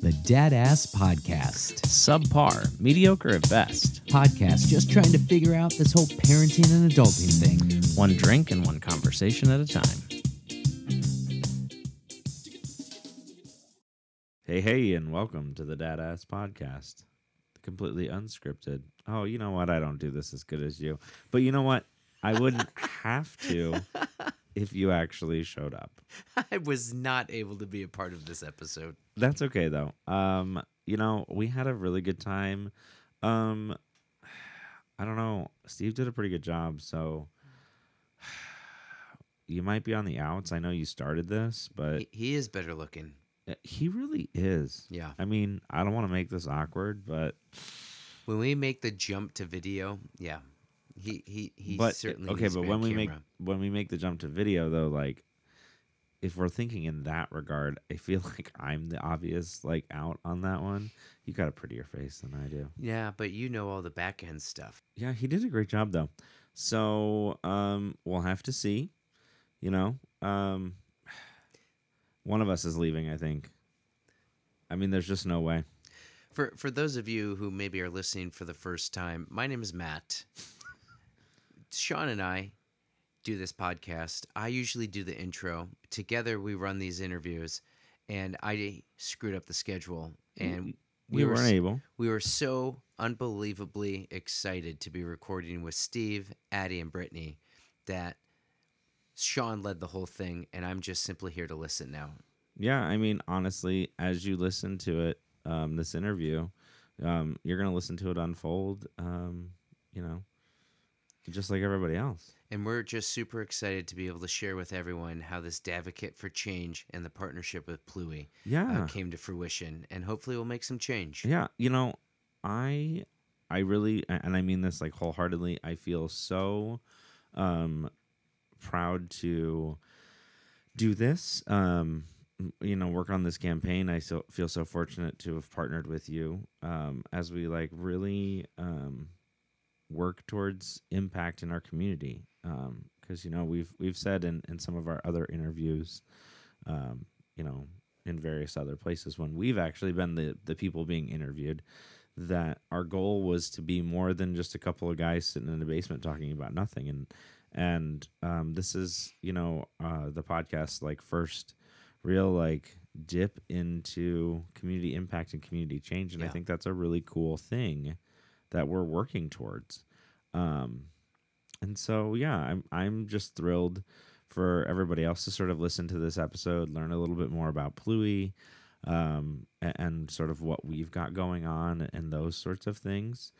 The Dad Ass Podcast. Subpar, mediocre at best. Podcast just trying to figure out this whole parenting and adulting thing. One drink and one conversation at a time. Hey, hey, and welcome to the Dad Ass Podcast. Completely unscripted. Oh, you know what? I don't do this as good as you. But you know what? I wouldn't have to if you actually showed up. I was not able to be a part of this episode. That's okay though. Um, you know, we had a really good time. Um I don't know. Steve did a pretty good job, so you might be on the outs. I know you started this, but He, he is better looking. he really is. Yeah. I mean, I don't want to make this awkward, but When we make the jump to video, yeah, he he he but certainly. okay but when we make when we make the jump to video though like if we're thinking in that regard i feel like i'm the obvious like out on that one you got a prettier face than i do yeah, but you know all the back end stuff. yeah he did a great job though so um we'll have to see you know um one of us is leaving i think i mean there's just no way For for those of you who maybe are listening for the first time, my name is Matt. Shaun and I do this podcast. I usually do the intro. Together we run these interviews, and I screwed up the schedule. And we were weren't s- able We were so unbelievably excited to be recording with Steve, Addie, and Brittany that Shaun led the whole thing, and I'm just simply here to listen now. Yeah, I mean, honestly, as you listen to it, um, this interview, um, you're gonna listen to it unfold. Um, you know, just like everybody else. And we're just super excited to be able to share with everyone how this Dadvocate for Change and the partnership with Pluie Yeah, uh, came to fruition, and hopefully we'll make some change. yeah. You know, I, I really, and I mean this like wholeheartedly. I feel so, um, proud to do this. Um, you know, work on this campaign. I so, feel so fortunate to have partnered with you um, as we like really um, work towards impact in our community. Because you know we've we've said in, in some of our other interviews, um, you know, in various other places when we've actually been the the people being interviewed, that our goal was to be more than just a couple of guys sitting in the basement talking about nothing. And and um, this is you know uh, the podcast like first real like dip into community impact and community change and i think that's a really cool thing that we're working towards um and so yeah i'm i'm just thrilled for everybody else to sort of listen to this episode learn a little bit more about pluie um a- and, sort of what we've got going on and those sorts of things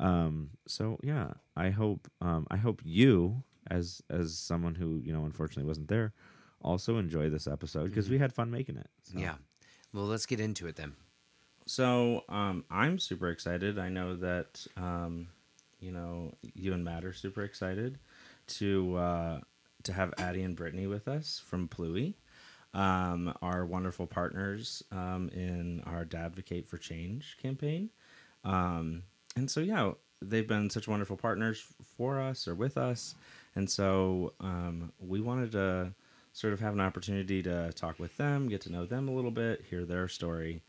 um so yeah i hope um i hope you as as someone who you know unfortunately wasn't there also enjoy this episode because we had fun making it so. Yeah. Well, let's get into it then. So um, I'm super excited. I know that um, you know you and Matt are super excited to uh, to have Addie and Brittany with us from Pluie, um, our wonderful partners um, in our Dadvocate for Change campaign. Um, and so yeah, they've been such wonderful partners for us or with us, and so um, we wanted to sort of have an opportunity to talk with them, get to know them a little bit, hear their story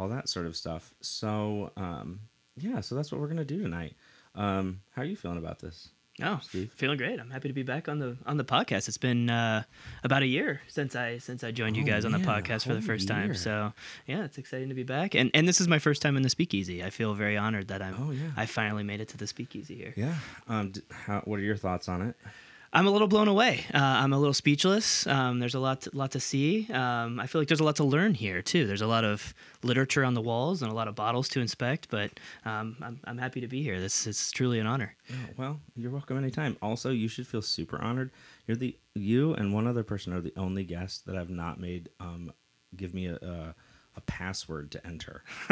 all that sort of stuff. So, um, yeah, so that's what we're gonna do tonight. Um, how are you feeling about this? Oh, Steve? feeling great. I'm happy to be back on the on the podcast. It's been uh, about a year since I since I joined you Oh, guys on the podcast for the first year. time. So yeah, it's exciting to be back. And and this is my first time in the Speakeasy. I feel very honored that I'm. Oh, yeah. I finally made it to the Speakeasy here. Yeah. Um, d- how, what are your thoughts on it? I'm a little blown away. Uh, I'm a little speechless. Um, there's a lot to, lot to see. Um, I feel like there's a lot to learn here too. There's a lot of literature on the walls and a lot of bottles to inspect. But um, I'm I'm happy to be here. This is truly an honor. Well, you're welcome anytime. Also, you should feel super honored. You're the you and one other person are the only guests that I've not made um give me a a, a password to enter.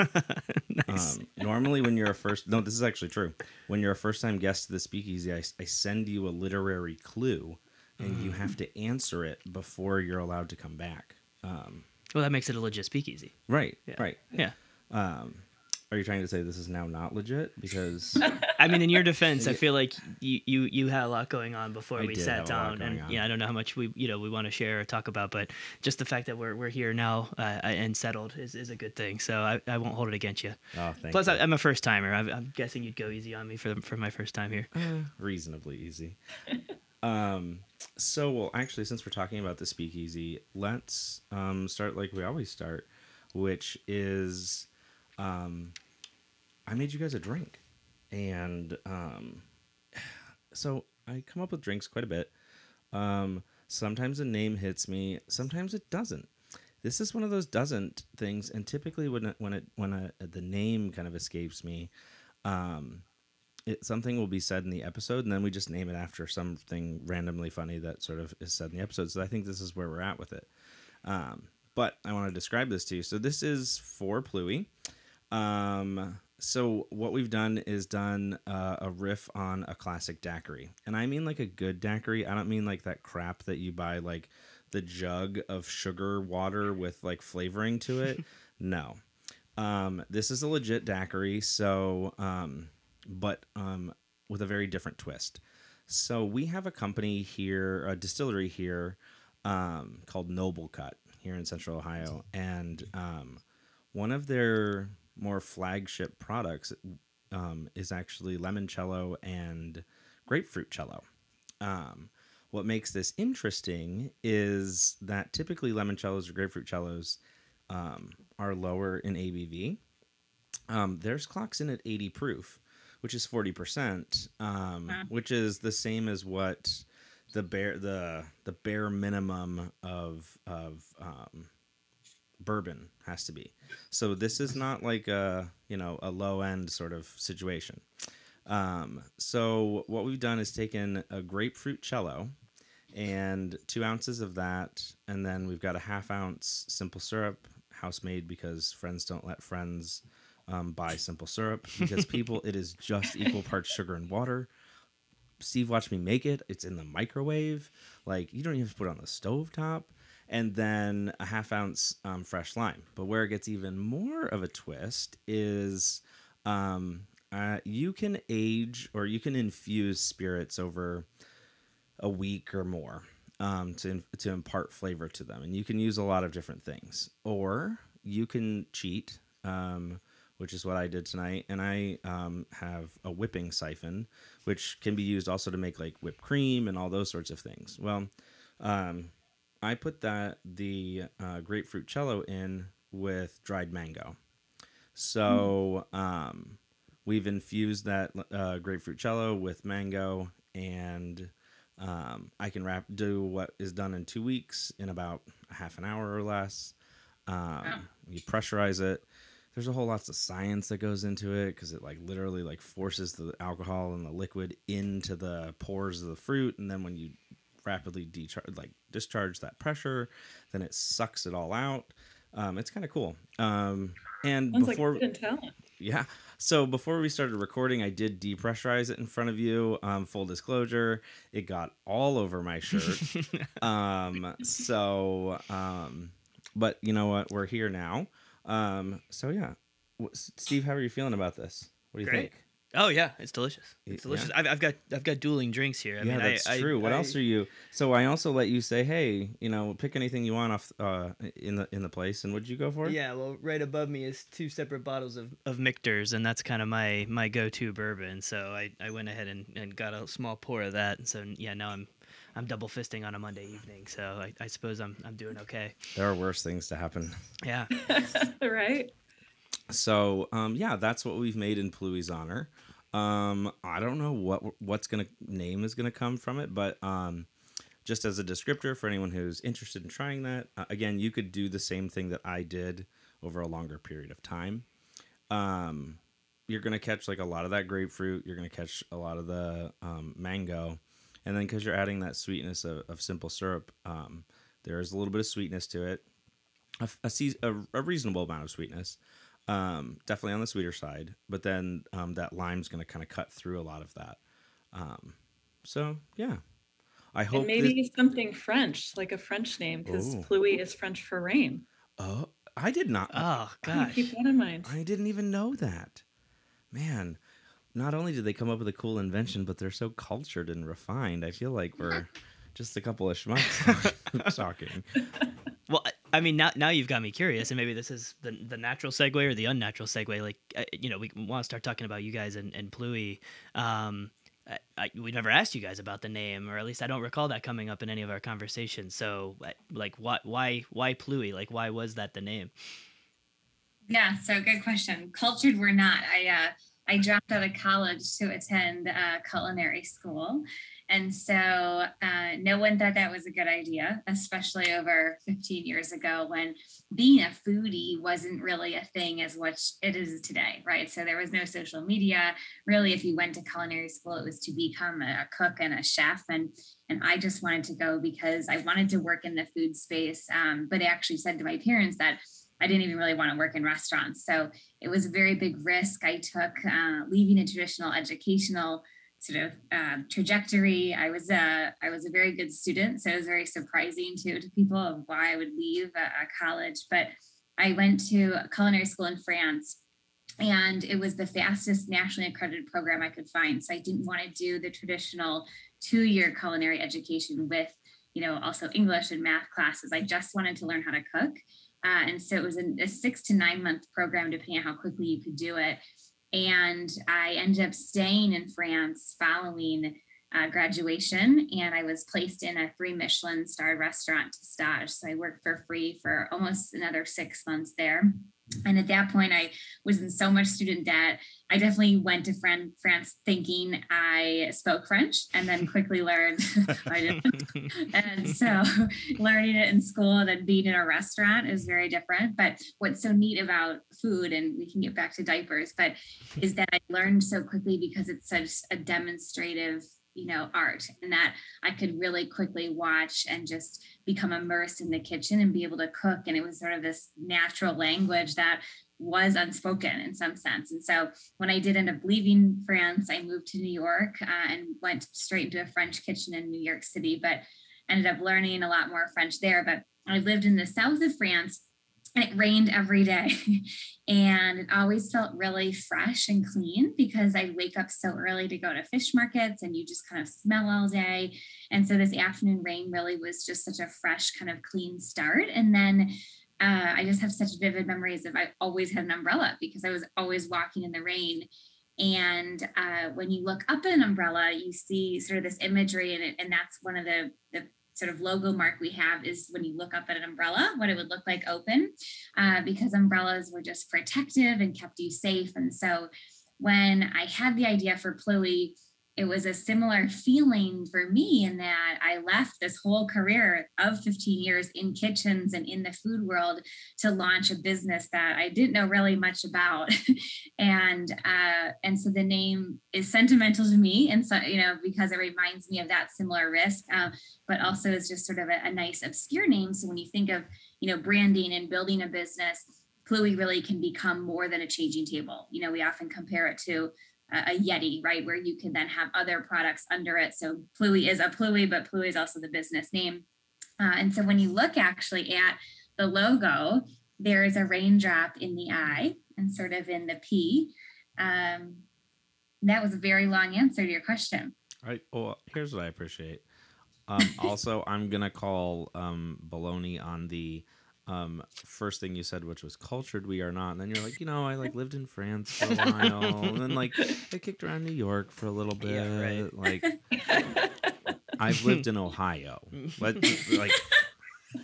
nice. Um, normally, when you're a first, no, this is actually true. When you're a first time guest to the speakeasy, I, I send you a literary clue, and you have to answer it before you're allowed to come back. Um, well, that makes it a legit Speakeasy. right, Yeah. right. Yeah. Um, are you trying to say this is now not legit? Because I mean, in your defense, I feel like you you, you had a lot going on before I we did sat have a lot down, going and on. yeah, I don't know how much we you know we want to share or talk about, but just the fact that we're we're here now uh, and settled is, is a good thing. So I, I won't hold it against you. oh, thank Plus, you. I, I'm a first timer. I'm, I'm guessing you'd go easy on me for the, for my first time here. Eh, reasonably easy. um, so well, actually, since we're talking about the speakeasy, let's um start like we always start, which is, um, I made you guys a drink, and um, so I come up with drinks quite a bit. Um, sometimes a name hits me, sometimes it doesn't. This is one of those doesn't things, and typically when it, when it when a, the name kind of escapes me, um, it, something will be said in the episode, and then we just name it after something randomly funny that sort of is said in the episode. So I think this is where we're at with it. Um, but I want to describe this to you. So this is for Pluie. Um, so what we've done is done uh, a riff on a classic daiquiri, and I mean like a good daiquiri. I don't mean like that crap that you buy like the jug of sugar water with like flavoring to it. no, um, this is a legit daiquiri. So, um, but um, with a very different twist. So we have a company here, a distillery here, um, called Noble Cut here in Central Ohio, and um, one of their more flagship products um, is actually limoncello and grapefruit cello. Um, what makes this interesting is that typically limoncellos or grapefruit cellos um, are lower in ABV. Um, theirs clocks in at 80 proof, which is 40%, um, which is the same as what the bare the the bare minimum of of um, bourbon has to be. So this is not like a you know a low end sort of situation. Um, so what we've done is taken a grapefruit cello and two ounces of that, and then we've got a half ounce simple syrup, house made because friends don't let friends um, buy simple syrup because people it is just equal parts sugar and water. Steve watched me make it. It's in the microwave. Like you don't even have to put it on the stove top. And then a half ounce um, fresh lime. But where it gets even more of a twist is um, uh, you can age or you can infuse spirits over a week or more um, to to impart flavor to them, and you can use a lot of different things. Or you can cheat, um, which is what I did tonight, and I um, have a whipping siphon, which can be used also to make like whipped cream and all those sorts of things. Well, um, I put that the uh, grapefruit cello in with dried mango. So um, we've infused that uh, grapefruit cello with mango, and um, I can wrap do what is done in two weeks in about a half an hour or less. Um, You pressurize it. There's a whole lots of science that goes into it because it like literally like forces the alcohol and the liquid into the pores of the fruit, and then when you rapidly decharge like discharge that pressure, then it sucks it all out. Um, it's kind of cool. Um, and Sounds before like talent. yeah. So before we started recording, I did depressurize it in front of you. Um, full disclosure, it got all over my shirt. um, so, um, but you know what? We're here now. Um, so yeah. Steve, how are you feeling about this? What do you Great. think? Oh yeah, it's delicious. It's delicious. yeah. I've, I've got I've got dueling drinks here. I yeah, mean, that's I, true. I, what I, else are you? So I also let you say, hey, you know, pick anything you want off uh, in the in the place, and what'd you go for? Yeah, well, right above me is two separate bottles of, of Michter's, and that's kind of my my go to bourbon. So I, I went ahead and, and got a small pour of that. And so yeah, now I'm I'm double fisting on a Monday evening. So I, I suppose I'm I'm doing okay. There are worse things to happen. Yeah. right? So um, yeah, that's what we've made in Pluie's honor. Um, I don't know what what's gonna name is gonna come from it, but um, just as a descriptor for anyone who's interested in trying that, uh, again, you could do the same thing that I did over a longer period of time. Um, you're gonna catch like a lot of that grapefruit. You're gonna catch a lot of the um, mango, and then because you're adding that sweetness of, of simple syrup, um, there is a little bit of sweetness to it, a, a, a, a reasonable amount of sweetness um, definitely on the sweeter side. But then um, that lime's going to kind of cut through a lot of that. Um, so yeah, I hope And maybe this- something French, like a French name, because Ooh. Pluie is French for rain. oh, I did not. Oh gosh. Keep that in mind. I didn't even know that. Man, not only did they come up with a cool invention, but they're so cultured and refined. I feel like we're just a couple of schmucks talking. Well, I- mean, now now you've got me curious, and maybe this is the the natural segue or the unnatural segue. Like, uh, you know, we want to start talking about you guys and and Pluie. Um, I, I, we never asked you guys about the name, or at least I don't recall that coming up in any of our conversations. So, uh, like, why why why Pluie? Like, why was that the name? Yeah, so good question. Cultured, we're not. I uh, I dropped out of college to attend uh, culinary school, and so uh, no one thought that was a good idea, especially over 15 years ago when being a foodie wasn't really a thing as much it is today, right? So there was no social media. Really, if you went to culinary school, it was to become a cook and a chef, and and I just wanted to go because I wanted to work in the food space. Um, but I actually said to my parents that I didn't even really want to work in restaurants. So it was a very big risk I took, uh, leaving a traditional educational sort of um, trajectory. I was a I was a very good student, so it was very surprising to to people of why I would leave a, a college. But I went to culinary school in France. And it was the fastest nationally accredited program I could find. So I didn't want to do the traditional two-year culinary education with, you know, also English and math classes. I just wanted to learn how to cook. Uh, and so it was a, six to nine month program, depending on how quickly you could do it. And I ended up staying in France following uh, graduation, and I was placed in a three Michelin star restaurant to stage. So I worked for free for almost another six months there. And at that point, I was in so much student debt. I definitely went to Fran- France thinking I spoke French and then quickly learned I didn't. And so learning it in school and then being in a restaurant is very different. But what's so neat about food, and we can get back to diapers, but is that I learned so quickly because it's such a demonstrative you know art and that i could really quickly watch and just become immersed in the kitchen and be able to cook. And it was sort of this natural language that was unspoken in some sense. And so when i did end up leaving france i moved to new york uh, and went straight into a french kitchen in new york city but ended up learning a lot more french there. But i lived in the south of france and it rained every day. And it always felt really fresh and clean because i wake up so early to go to fish markets and you just kind of smell all day. And so this afternoon rain really was just such a fresh kind of clean start. And then uh, i just have such vivid memories of i always had an umbrella because i was always walking in the rain. And uh, when you look up at an umbrella you see sort of this imagery and, it, and that's one of the, the sort of logo mark we have is when you look up at an umbrella, what it would look like open, uh, because umbrellas were just protective and kept you safe. And so when I had the idea for Pluie, it was a similar feeling for me in that I left this whole career of 15 years in kitchens and in the food world to launch a business that I didn't know really much about, and uh, and so the name is sentimental to me, and so you know because it reminds me of that similar risk, uh, but also is just sort of a, a nice obscure name. So when you think of you know branding and building a business. Pluie really can become more than a changing table. You know, we often compare it to a Yeti, right, where you can then have other products under it. So Pluie is a Pluie, but Pluie is also the business name. Uh, and so when you look actually at the logo, there is a raindrop in the I and sort of in the P. Um, that was a very long answer to your question. All right. Well, here's what I appreciate. Um, also, I'm gonna call um, baloney on the um, first thing you said, which was cultured. We are not. And then you're like, you know, I like lived in France for a while, and then like I kicked around New York for a little bit. Yeah, right. Like I've lived in Ohio, but like,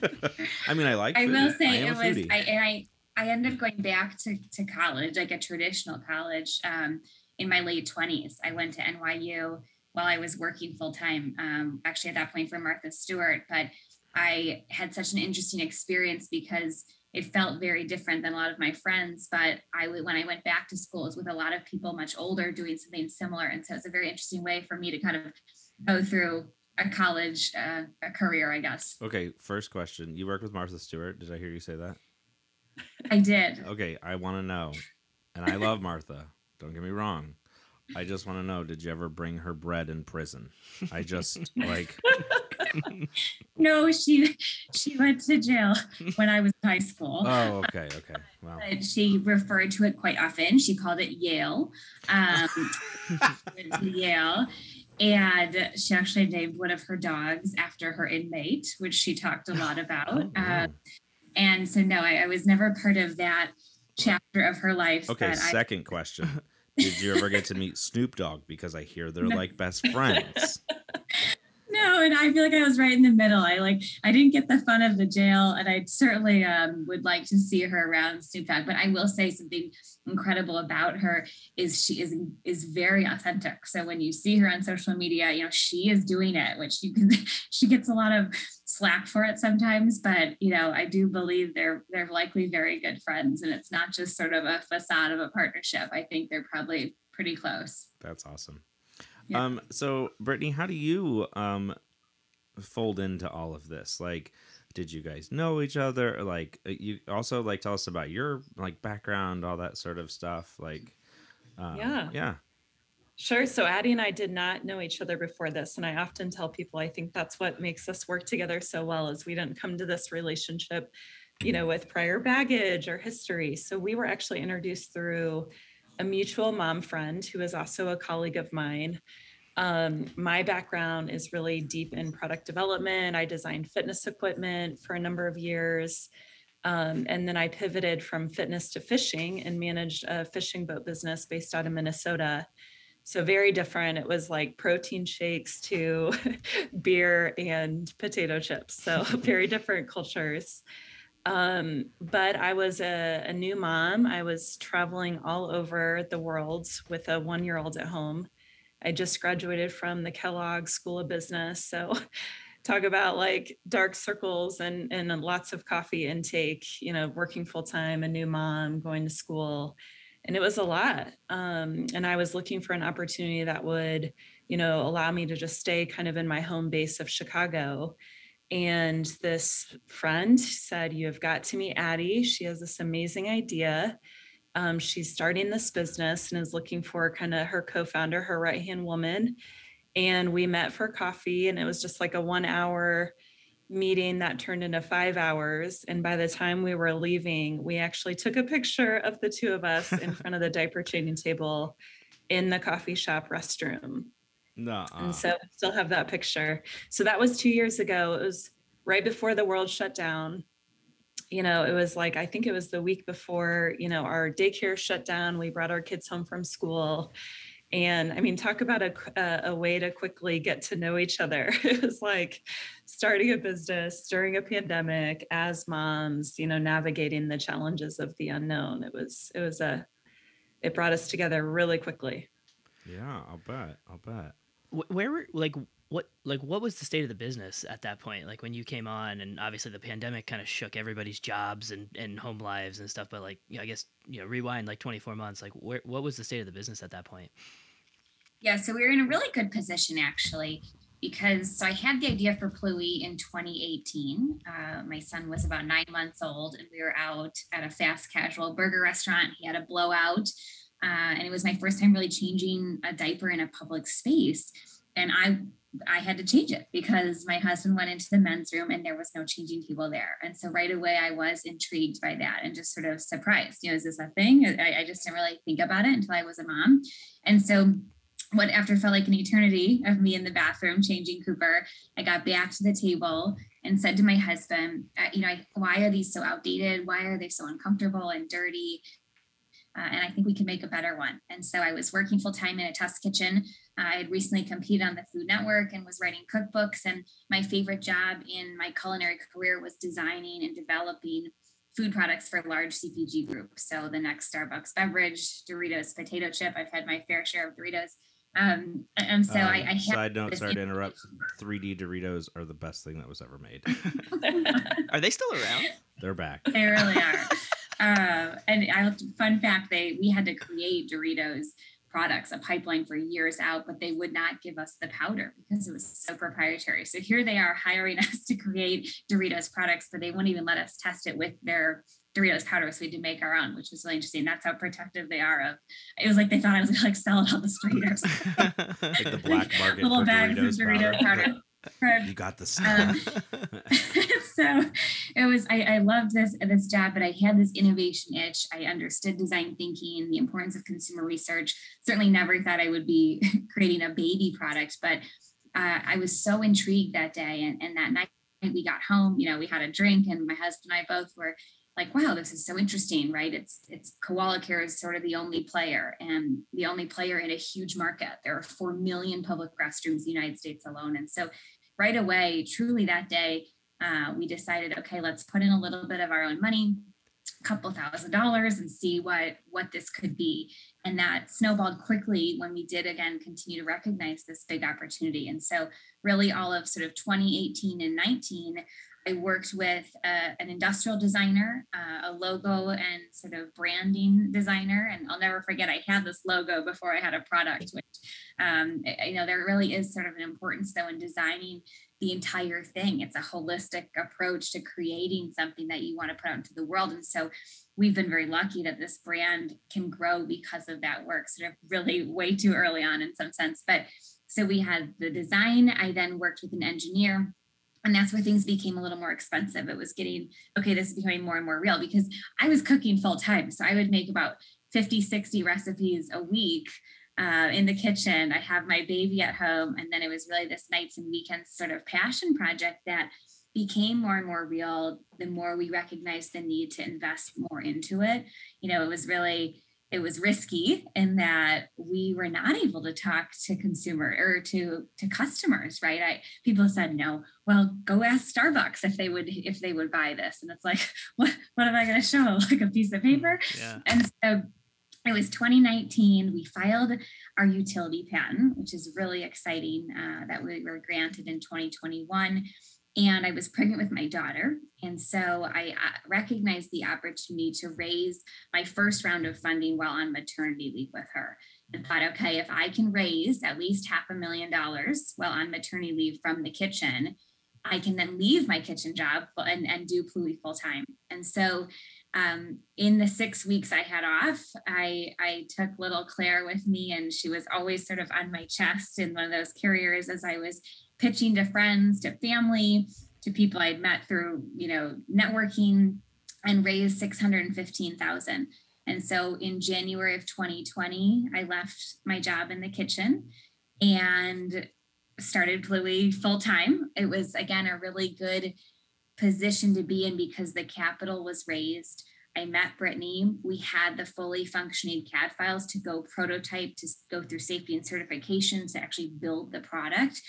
I mean, I like. I food. will say I it was foodie. I and I I ended up going back to, to college, like a traditional college, um, in my late twenties. I went to NYU while I was working full time. Um, actually, at that point for Martha Stewart, but I had such an interesting experience because it felt very different than a lot of my friends. But I when I went back to school, it was with a lot of people much older doing something similar, and so it's a very interesting way for me to kind of go through a college uh, a career, I guess. Okay, first question. You worked with Martha Stewart. Did I hear you say that? I did. Okay, I want to know. And I love Martha. Don't get me wrong. I just want to know did you ever bring her bread in prison? I just like no, she she went to jail when I was in high school. Oh, okay, okay. Wow. But she referred to it quite often. She called it Yale. Um, went to Yale. And she actually named one of her dogs after her inmate, which she talked a lot about. Oh, wow. Uh, and so, no, I, I was never part of that chapter of her life. Okay, but I, second question. Did you ever get to meet Snoop Dogg? Because I hear they're like best friends. No, and I feel like I was right in the middle. I like I didn't get the fun of the jail, and I certainly um, would like to see her around Snoop Dogg. But I will say something incredible about her is she is is very authentic. So when you see her on social media, you know she is doing it, which you can she gets a lot of slack for it sometimes. But you know I do believe they're they're likely very good friends, and it's not just sort of a facade of a partnership. I think they're probably pretty close. That's awesome. Yeah. Um, so Brittany, how do you um fold into all of this? Like, did you guys know each other? Like, uh, you also like tell us about your like background, all that sort of stuff. Like, um, Yeah. yeah, Sure. So Addie and I did not know each other before this. And I often tell people I think that's what makes us work together so well is we didn't come to this relationship, you know, with prior baggage or history. So we were actually introduced through a mutual mom friend who is also a colleague of mine. Um, my background is really deep in product development. I designed fitness equipment for a number of years. Um, and then I pivoted from fitness to fishing and managed a fishing boat business based out of Minnesota. So very different. It was like protein shakes to beer and potato chips. So very different cultures. Um, but I was a, a new mom. I was traveling all over the world with a one year old at home. I just graduated from the Kellogg School of Business. So talk about like dark circles and, and lots of coffee intake, you know, working full time, a new mom, going to school and it was a lot um, and i was looking for an opportunity that would you know allow me to just stay kind of in my home base of chicago and this friend said you have got to meet addie she has this amazing idea um, she's starting this business and is looking for kind of her co-founder her right hand woman and we met for coffee and it was just like a one hour meeting that turned into five hours. And by the time we were leaving, we actually took a picture of the two of us in front of the diaper changing table in the coffee shop restroom. No, And so I still have that picture. So that was two years ago. It was right before the world shut down. You know, it was like, I think it was the week before, you know, our daycare shut down. We brought our kids home from school. And I mean, talk about a, a, a way to quickly get to know each other. It was like starting a business during a pandemic as moms, you know, navigating the challenges of the unknown. It was, it was a, it brought us together really quickly. yeah, I'll bet, I'll bet. Wh- Where were like what like what was the state of the business at that point? Like when you came on, and obviously the pandemic kind of shook everybody's jobs and, and home lives and stuff. But like, you know, I guess you know, rewind like twenty four months. Like, where what was the state of the business at that point? Yeah, so we were in a really good position actually, because so I had the idea for Pluie in 2018. Uh, my son was about nine months old, and we were out at a fast casual burger restaurant. He had a blowout, uh, and it was my first time really changing a diaper in a public space, and I. I had to change it because my husband went into the men's room and there was no changing table there. And so right away I was intrigued by that and just sort of surprised. You know, is this a thing? I, I just didn't really think about it until I was a mom. And so what after felt like an eternity of me in the bathroom changing Cooper, I got back to the table and said to my husband, uh, you know, why are these so outdated? Why are they so uncomfortable and dirty? Uh, and I think we can make a better one. And so I was working full time in a test kitchen. Uh, I had recently competed on the Food Network and was writing cookbooks. And my favorite job in my culinary career was designing and developing food products for large CPG groups. So the next Starbucks beverage, Doritos potato chip. I've had my fair share of Doritos. Um, and so Um, I, I had side note, this sorry to interrupt. 3D Doritos are the best thing that was ever made. Are they still around? They're back. They really are. Uh, and I fun fact, they we had to create Doritos products, a pipeline for years out, but they would not give us the powder because it was so proprietary. So here they are hiring us to create Doritos products, but they wouldn't even let us test it with their Doritos powder. So we had to make our own, which was really interesting. That's how protective they are of it was like they thought I was gonna like sell it on the street or something. Like the black market Little for bags Doritos of Dorito powder. powder. You got the Um, stuff. so it was I, I loved this this job, but I had this innovation itch. I understood design thinking, the importance of consumer research. Certainly never thought I would be creating a baby product, but uh, I was so intrigued that day. And, and that night we got home, you know, we had a drink, and my husband and I both were like, wow, this is so interesting, right? It's it's Koala Kare is sort of the only player and the only player in a huge market. There are four million public restrooms in the United States alone. And so right away, truly that day, uh, we decided, okay, let's put in a little bit of our own money, a couple thousand dollars, and see what what this could be. And that snowballed quickly when we did again continue to recognize this big opportunity. And so, really, all of sort of 2018 and 19. I worked with uh, an industrial designer, uh, a logo and sort of branding designer, and I'll never forget. I had this logo before I had a product, which um, you know there really is sort of an importance though in designing the entire thing. It's a holistic approach to creating something that you want to put out into the world. And so we've been very lucky that this brand can grow because of that work, sort of really way too early on in some sense. But so we had the design. I then worked with an engineer. And that's where things became a little more expensive. It was getting, okay, this is becoming more and more real because I was cooking full time. So I would make about 50, 60 recipes a week uh, in the kitchen. I have my baby at home. And then it was really this nights and weekends sort of passion project that became more and more real the more we recognized the need to invest more into it. You know, it was really, it was risky in that we were not able to talk to consumer or to to customers right i people said no well go ask starbucks if they would if they would buy this and it's like what what am i going to show like a piece of paper Yeah. and so it was 2019. We filed our utility patent, which is really exciting uh, that we were granted in 2021. And I was pregnant with my daughter. And so I recognized the opportunity to raise my first round of funding while on maternity leave with her. And thought, okay, if I can raise at least half a million dollars while on maternity leave from the kitchen, I can then leave my kitchen job and, and do Pluie full time. And so um, in the six weeks I had off, I, I took little Claire with me, and she was always sort of on my chest in one of those carriers as I was pitching to friends, to family, to people I'd met through, you know, networking, and raised six hundred and fifteen thousand. And so in January of 2020, I left my job in the kitchen and started Pluie full time. It was again a really good position to be in because the capital was raised. I met Brittany. We had the fully functioning CAD files to go prototype, to go through safety and certification to actually build the product.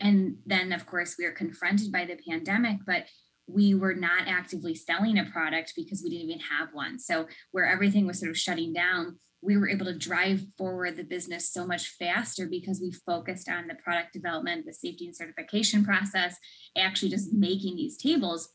And then, of course, we were confronted by the pandemic, but we were not actively selling a product because we didn't even have one. So, where everything was sort of shutting down, we were able to drive forward the business so much faster because we focused on the product development, the safety and certification process, actually just making these tables.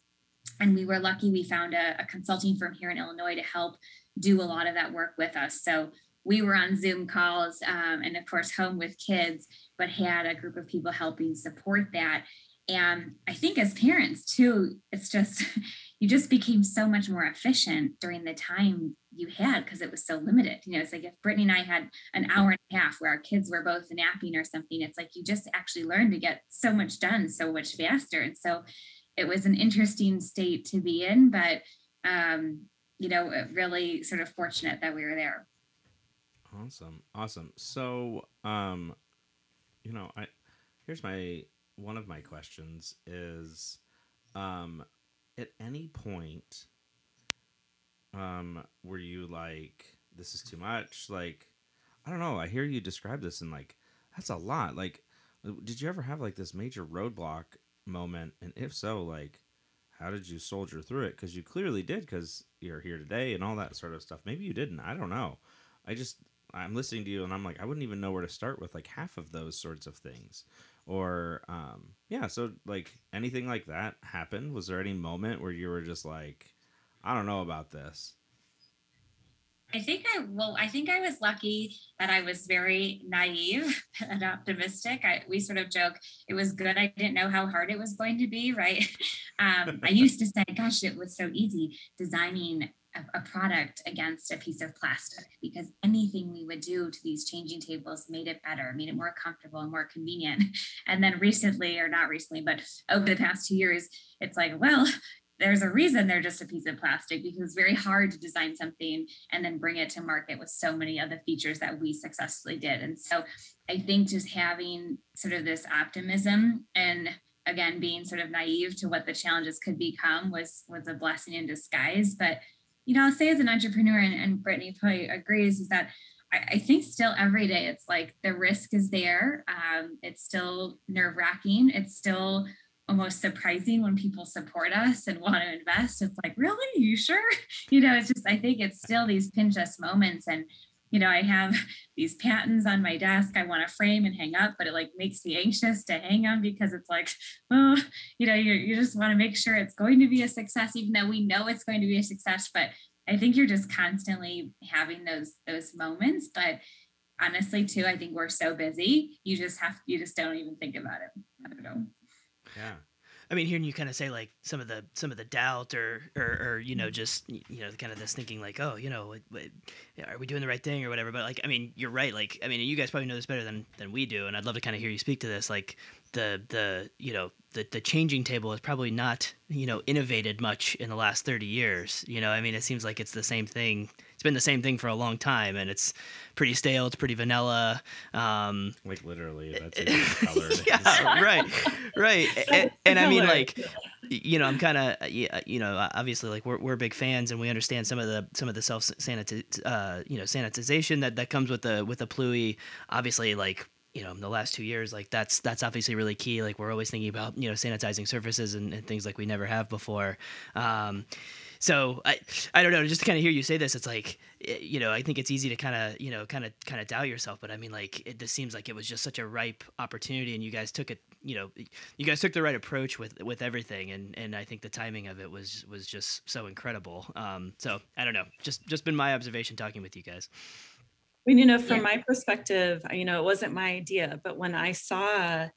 And we were lucky we found a, a, consulting firm here in Illinois to help do a lot of that work with us. So we were on Zoom calls um, and, of course, home with kids, but had a group of people helping support that. And I think as parents too, it's just, you just became so much more efficient during the time you had because it was so limited. You know, it's like if Brittany and I had an hour and a half where our kids were both napping or something, it's like you just actually learned to get so much done so much faster. And so it was an interesting state to be in, but, um, you know, really sort of fortunate that we were there. Awesome. Awesome. So, um, you know, I, here's my, one of my questions is, um, at any point, um, were you like, this is too much? Like, I don't know. I hear you describe this and like, that's a lot. Like, did you ever have like this major roadblock moment? And if so, like, how did you soldier through it? Because you clearly did, because you're here today and all that sort of stuff. Maybe you didn't. I don't know. I just, I'm listening to you and I'm like, I wouldn't even know where to start with like half of those sorts of things. Or, um, yeah, so like anything like that happened? Was there any moment where you were just like, I don't know about this? I think I well, I think I was lucky that I was very naive and optimistic. I, we sort of joke it was good. I didn't know how hard it was going to be, right? Um, I used to say, "Gosh, it was so easy designing a, product against a piece of plastic because anything we would do to these changing tables made it better, made it more comfortable and more convenient. And then recently, or not recently, but over the past two years, it's like, well, there's a reason they're just a piece of plastic because it's very hard to design something and then bring it to market with so many of the features that we successfully did. And so I think just having sort of this optimism and again being sort of naive to what the challenges could become was was a blessing in disguise. But you know, I'll say as an entrepreneur, and, and Brittany probably agrees, is that I, I think still every day it's like the risk is there. Um, it's still nerve wracking. It's still almost surprising when people support us and want to invest. It's like, really? You sure? You know, it's just, I think it's still these pinch us moments. And, you know, I have these patents on my desk I want to frame and hang up, but it like makes me anxious to hang them because it's like, oh, you know, you, you just want to make sure it's going to be a success, even though we know it's going to be a success. But I think you're just constantly having those those moments. But honestly, too, I think we're so busy, you just have you just don't even think about it. I don't know. Yeah. I mean, hearing you kind of say like some of the some of the doubt or or, or you Mm-hmm. know just you know kind of this thinking like oh you know what, what, are we doing the right thing or whatever but like I mean you're right like I mean you guys probably know this better than than we do and I'd love to kind of hear you speak to this like the the you know the the changing table has probably not you know innovated much in the last 30 years you know I mean it seems like it's the same thing been the same thing for a long time and it's pretty stale it's pretty vanilla um Like literally, that's a color. yeah, right, right. And, and I mean, like, you know, I'm kind of, you know, obviously, like, we're, we're big fans, and we understand some of the some of the self sanitiz, uh, you know, sanitization that that comes with the with the Pluie. Obviously, like. You know, in the last two years, like that's that's obviously really key. Like we're always thinking about you know sanitizing surfaces and, and things like we never have before. Um, so I I don't know. Just to kind of hear you say this, it's like you know I think it's easy to kind of you know kind of kind of doubt yourself, but I mean like it this seems like it was just such a ripe opportunity, and you guys took it. You know, you guys took the right approach with with everything, and and I think the timing of it was was just so incredible. Um, so I don't know. Just just been my observation talking with you guys. I mean, you know, from Yeah. my perspective, you know, it wasn't my idea, but when I saw,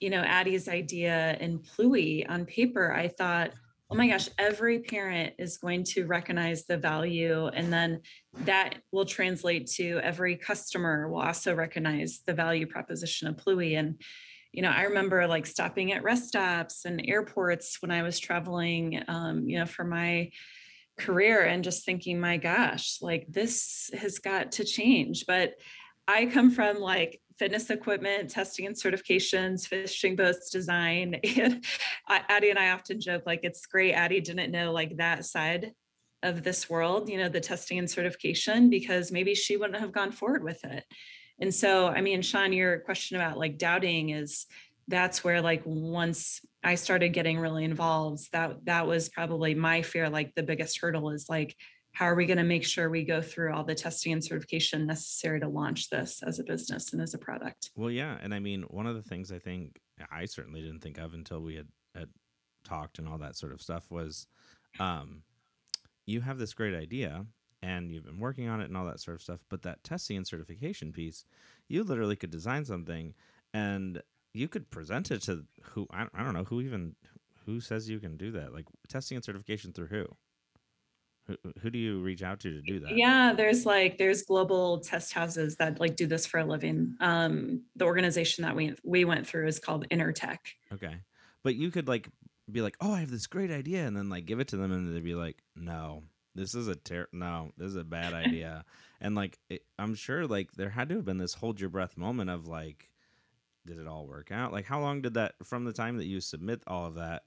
you know, Addie's idea in Pluie on paper, I thought, oh my gosh, every parent is going to recognize the value. And then that will translate to every customer will also recognize the value proposition of Pluie. And, you know, I remember like stopping at rest stops and airports when I was traveling, um, you know, for my career and just thinking, my gosh, like this has got to change. But I come from like fitness equipment, testing and certifications, fishing boats design. And Addie and I often joke like it's great Addie didn't know like that side of this world, you know, the testing and certification, because maybe she wouldn't have gone forward with it. And so, I mean, Shaun, your question about like doubting is that's where like once I started getting really involved, that that was probably my fear. Like the biggest hurdle is like, how are we going to make sure we go through all the testing and certification necessary to launch this as a business and as a product? Well, yeah, and I mean, one of the things I think I certainly didn't think of until we had, had talked and all that sort of stuff was, um, you have this great idea and you've been working on it and all that sort of stuff, but that testing and certification piece, you literally could design something and you could present it to who I, I don't know who even who says you can do that, like testing and certification through who. Who, who do you reach out to to do that? Yeah, there's like there's global test houses that like do this for a living. Um, the organization that we we went through is called Intertek. Okay. But you could like be like, "Oh, I have this great idea," and then like give it to them, and they'd be like, "No, this is a ter- no, this is a bad idea." and like, it, I'm sure like there had to have been this hold your breath moment of like, did it all work out? Like, how long did that from the time that you submit all of that?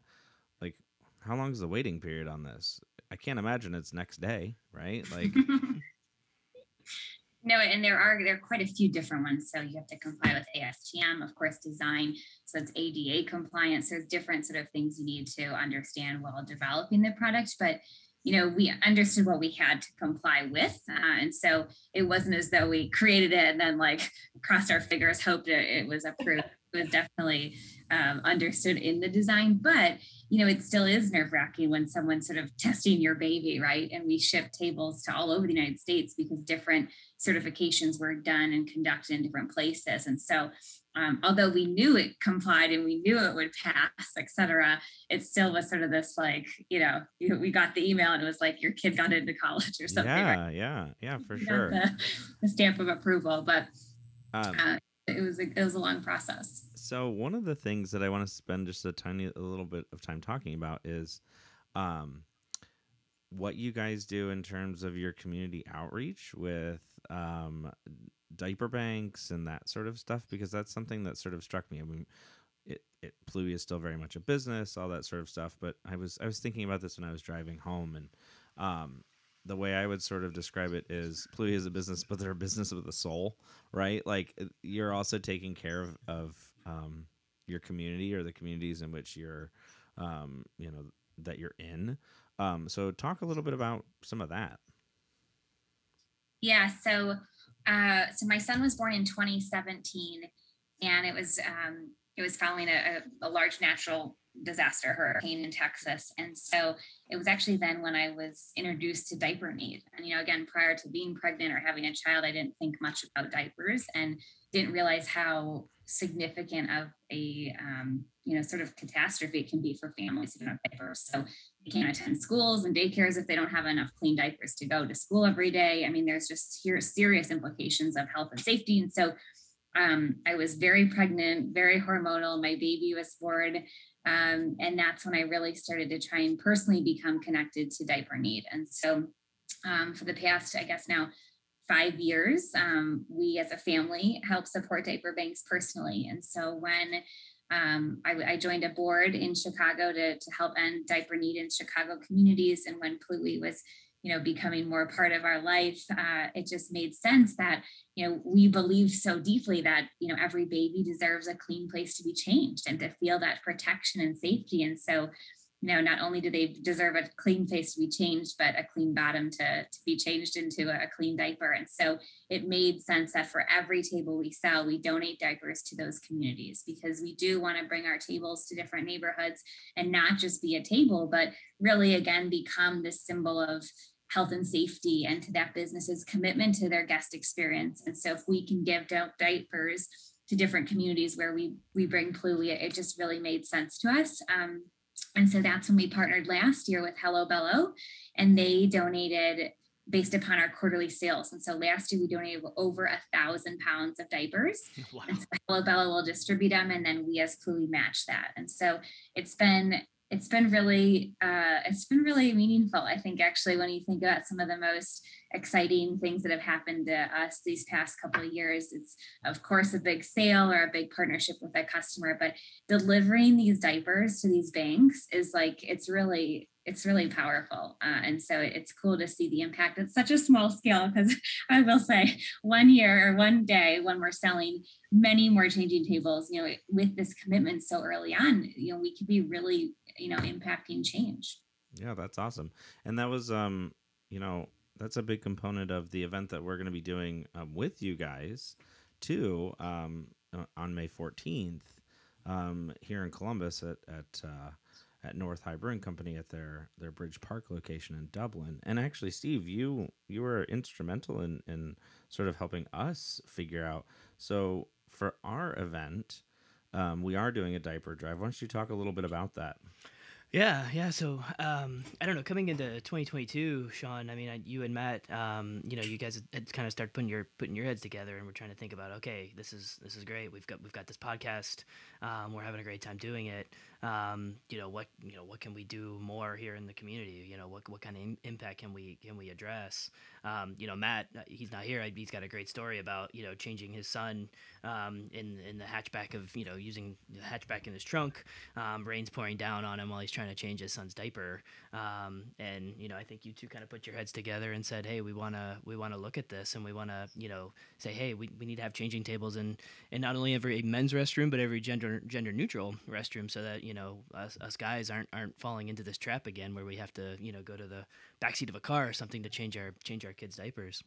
Like, how long is the waiting period on this? I can't imagine it's next day, right? Like, No, and there are there are quite a few different ones. So you have to comply with ASTM, of course, design. So it's ADA compliance. There's different sort of things you need to understand while developing the product. But you know, we understood what we had to comply with, uh, and so it wasn't as though we created it and then like crossed our fingers, hoped it, it was approved. It was definitely um, understood in the design, but you know, it still is nerve wracking when someone's sort of testing your baby, right? And we ship tables to all over the United States because different certifications were done and conducted in different places. And so um, although we knew it complied and we knew it would pass, et cetera, it still was sort of this like, you know, we got the email and it was like your kid got into college or something. Yeah, right? yeah, yeah, for You sure. The, the stamp of approval, but Um, uh, it was a, it was a long process. So one of the things that I want to spend just a tiny a little bit of time talking about is um what you guys do in terms of your community outreach with um diaper banks and that sort of stuff because that's something that sort of struck me. I mean it, it Pluie is still very much a business, all that sort of stuff. But I was I was thinking about this when I was driving home and um the way I would sort of describe it is Pluie is a business, but they're a business with a soul, right? Like you're also taking care of, of um, your community or the communities in which you're, um, you know, that you're in. Um, so talk a little bit about some of that. Yeah. So, uh, so my son was born in 2017, and it was um, it was following a, a, large natural disaster, hurricane in Texas, and so it was actually then when I was introduced to diaper need. And you know, again, prior to being pregnant or having a child, I didn't think much about diapers and didn't realize how significant of a um, you know sort of catastrophe it can be for families who don't have diapers. So they can't attend schools and daycares if they don't have enough clean diapers to go to school every day. I mean, there's just here serious implications of health and safety. And so um, I was very pregnant, very hormonal. My baby was born. Um, and that's when I really started to try and personally become connected to diaper need. And so um, for the past, I guess now, five years, um, we as a family help support diaper banks personally. And so when um, I, I, joined a board in Chicago to, to help end diaper need in Chicago communities. And when Pluie was, you know, becoming more part of our life, uh, it just made sense that, you know, we believe so deeply that, you know, every baby deserves a clean place to be changed and to feel that protection and safety. And so, you know, not only do they deserve a clean face to be changed, but a clean bottom to, to be changed into a clean diaper. And so it made sense that for every table we sell, we donate diapers to those communities because we do want to bring our tables to different neighborhoods and not just be a table, but really, again, become this symbol of health and safety and to that business's commitment to their guest experience. And so if we can give diapers to different communities where we we bring Pluie, it just really made sense to us. Um, and so that's when we partnered last year with Hello Bello, and they donated based upon our quarterly sales. And so last year we donated over a thousand pounds of diapers. Wow. And so Hello Bello will distribute them, and then we as Pluie match that. And so it's been it's been really uh, it's been really meaningful. I think actually when you think about some of the most exciting things that have happened to us these past couple of years, it's of course a big sale or a big partnership with a customer, but delivering these diapers to these banks is like it's really it's really powerful. Uh, and so it's cool to see the impact. It's such a small scale because I will say one year or one day when we're selling many more changing tables, you know, with this commitment so early on, you know, we could be really, you know, impacting change. Yeah, that's awesome. And that was, um, you know, that's a big component of the event that we're going to be doing um, with you guys too um, on May 14th um, here in Columbus at, at, uh, at North High Brewing Company at their their Bridge Park location in Dublin. And actually, Steve, you you were instrumental in in sort of helping us figure out. So for our event, um, we are doing a diaper drive. Why don't you talk a little bit about that? Yeah, yeah. So um, I don't know. Coming into 2022, Shaun. I mean, I, you and Matt. Um, you know, you guys had kind of start putting your putting your heads together, and we're trying to think about. Okay, this is this is great. We've got we've got this podcast. Um, we're having a great time doing it. Um, you know what you know what can we do more here in the community? You know what what kind of Im- impact can we can we address? Um, you know, Matt. He's not here. He's got a great story about you know changing his son um, in in the hatchback of you know using the hatchback in his trunk. Um, rain's pouring down on him while he's trying to change his son's diaper. Um, and you know, I think you two kind of put your heads together and said, "Hey, we wanna we wanna look at this, and we wanna you know say, hey, we, we need to have changing tables in in not only every men's restroom, but every gender gender neutral restroom, so that you know us, us guys aren't aren't falling into this trap again, where we have to you know go to the backseat of a car or something to change our change our kids' diapers."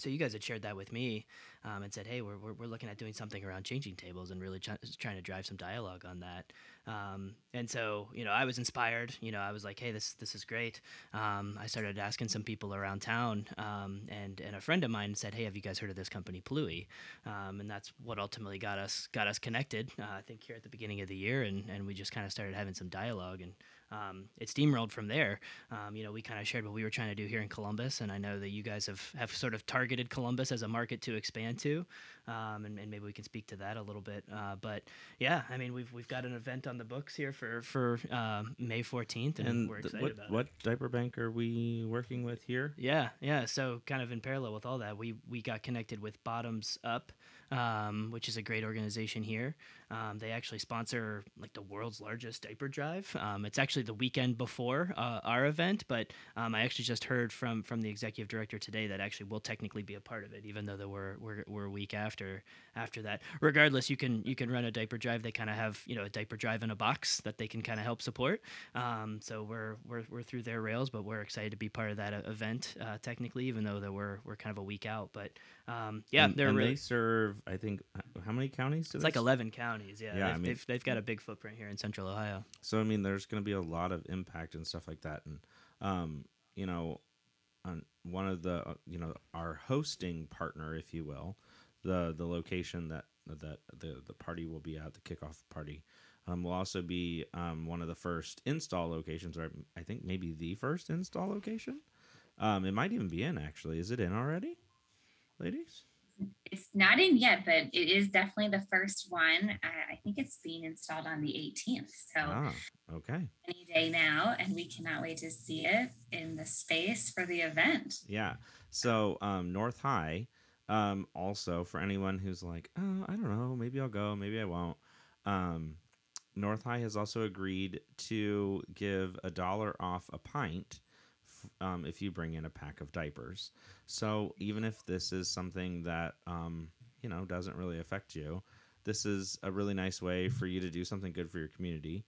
so you guys had shared that with me um, and said, "Hey, we're, we're, we're looking at doing something around changing tables and really ch- trying to drive some dialogue on that." Um, and so, you know, I was inspired. You know, I was like, "Hey, this this is great." Um, I started asking some people around town, um, and and a friend of mine said, "Hey, have you guys heard of this company, Pluie?" Um, and that's what ultimately got us got us connected. Uh, I think here at the beginning of the year, and and we just kind of started having some dialogue and um, it steamrolled from there. Um, you know, we kind of shared what we were trying to do here in Columbus, and I know that you guys have, have sort of targeted Columbus as a market to expand to, um, and, and, maybe we can speak to that a little bit. Uh, but yeah, I mean, we've we've got an event on the books here for for uh, May 14th, and, And we're excited what about what it. diaper bank are we working with here? Yeah, yeah. So kind of in parallel with all that, we we got connected with Bottoms Up, um, which is a great organization here. Um, they actually sponsor like the world's largest diaper drive. Um, it's actually the weekend before uh, our event, but um, I actually just heard from from the executive director today that actually we'll technically be a part of it, even though we're we're, we're a week after after that. Regardless, you can you can run a diaper drive. They kind of have you know a diaper drive in a box that they can kind of help support. Um, so we're, we're we're through their rails, but we're excited to be part of that uh, event. Uh, technically, even though that we're we're kind of a week out, but um, yeah, and, they're and really. they serve. I think how many counties? Do it's they like s- 11 counties. Yeah, Yeah, I they've, mean- they've, they've got a big footprint here in Central Ohio. So I mean, there's going to be a lot of impact and stuff like that, and um, you know, on one of the uh, you know our hosting partner, if you will, the the location that that the the party will be at the kickoff party. Um, will also be um, one of the first install locations, or I think maybe the first install location. Um, it might even be in actually. Is it in already, ladies? It's not in yet, but it is definitely the first one. I, I think it's being installed on the 18th. So Ah, okay. any day now, and we cannot wait to see it in the space for the event. Yeah. So um, North High, um, also for anyone who's like, oh, I don't know, maybe I'll go, maybe I won't. Um, North High has also agreed to give a dollar off a pint um, if you bring in a pack of diapers. So even if this is something that um, you know doesn't really affect you, this is a really nice way for you to do something good for your community,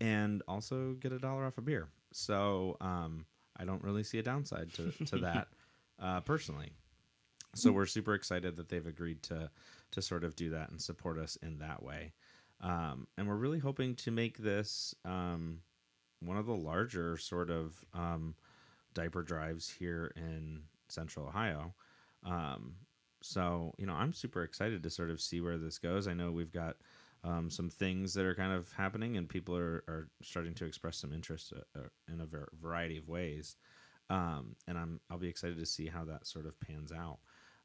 and also get a dollar off a beer. So um, I don't really see a downside to to that uh, personally. So we're super excited that they've agreed to to sort of do that and support us in that way. Um, and we're really hoping to make this um, one of the larger sort of um, diaper drives here in Central Ohio. Um, so you know, I'm super excited to sort of see where this goes. I know we've got um, some things that are kind of happening, and people are, are starting to express some interest uh, uh, in a variety of ways. Um, and I'm I'll be excited to see how that sort of pans out.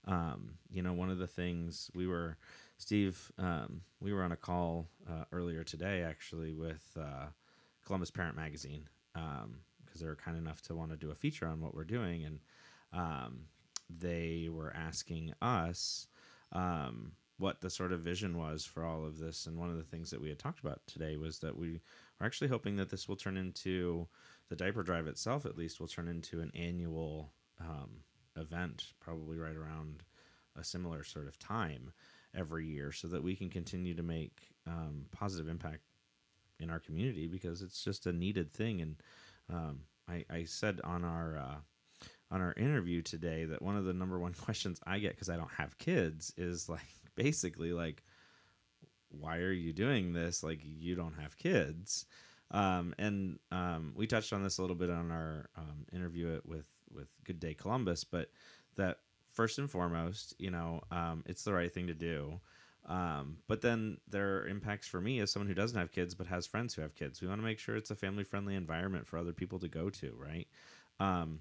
Um, you know, one of the things we were, Steve, um, we were on a call uh, earlier today actually with uh, Columbus Parent Magazine because they were kind enough to want to do a feature on what we're doing, and um, they were asking us um, what the sort of vision was for all of this. And one of the things that we had talked about today was that we are actually hoping that this will turn into the diaper drive itself, at least, will turn into an annual um, event, probably right around a similar sort of time every year, so that we can continue to make um, positive impact in our community because it's just a needed thing. And um, I, I said on our uh, on our interview today that one of the number one questions I get because I don't have kids is like basically like, why are you doing this? Like you don't have kids. Um, and um, we touched on this a little bit on our um, interview with with Good Day Columbus, but that first and foremost, you know, um, it's the right thing to do. Um, but then there are impacts for me as someone who doesn't have kids but has friends who have kids. We want to make sure it's a family friendly environment for other people to go to, right? Um,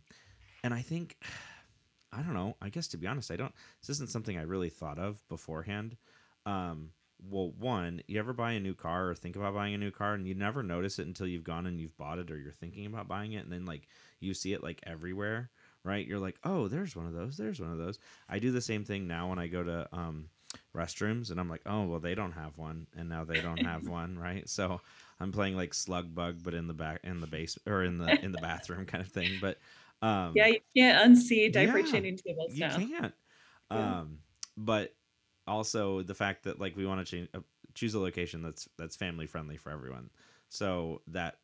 and I think, I don't know. I guess to be honest, I don't. This isn't something I really thought of beforehand. Um, well, one, you ever buy a new car or think about buying a new car and you never notice it until you've gone and you've bought it or you're thinking about buying it, and then like you see it like everywhere, right? You're like, oh, there's one of those. There's one of those. I do the same thing now when I go to um, restrooms and I'm like, oh, well, they don't have one, and now they don't have one, right? So I'm playing like slug bug, but in the back in the base or in the in the bathroom kind of thing. But um, Yeah, you can't unsee diaper Yeah, changing tables you now. can't. Yeah. Um, but also the fact that like we want to change uh, choose a location that's that's family friendly for everyone. So that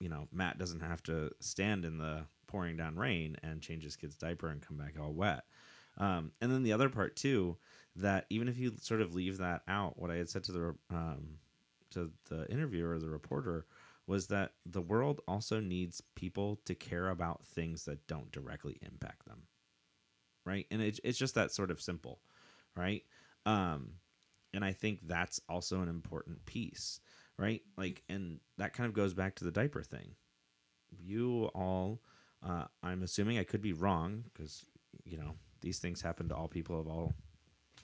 you know Matt doesn't have to stand in the pouring down rain and change his kid's diaper and come back all wet. Um, and then the other part too, that even if you sort of leave that out, what I had said to the um, to the interviewer, the reporter, was that the world also needs people to care about things that don't directly impact them, right? And it, it's just that sort of simple, right? Um, and I think that's also an important piece, right? Like, and that kind of goes back to the diaper thing. You all, uh, I'm assuming I could be wrong because you know these things happen to all people of all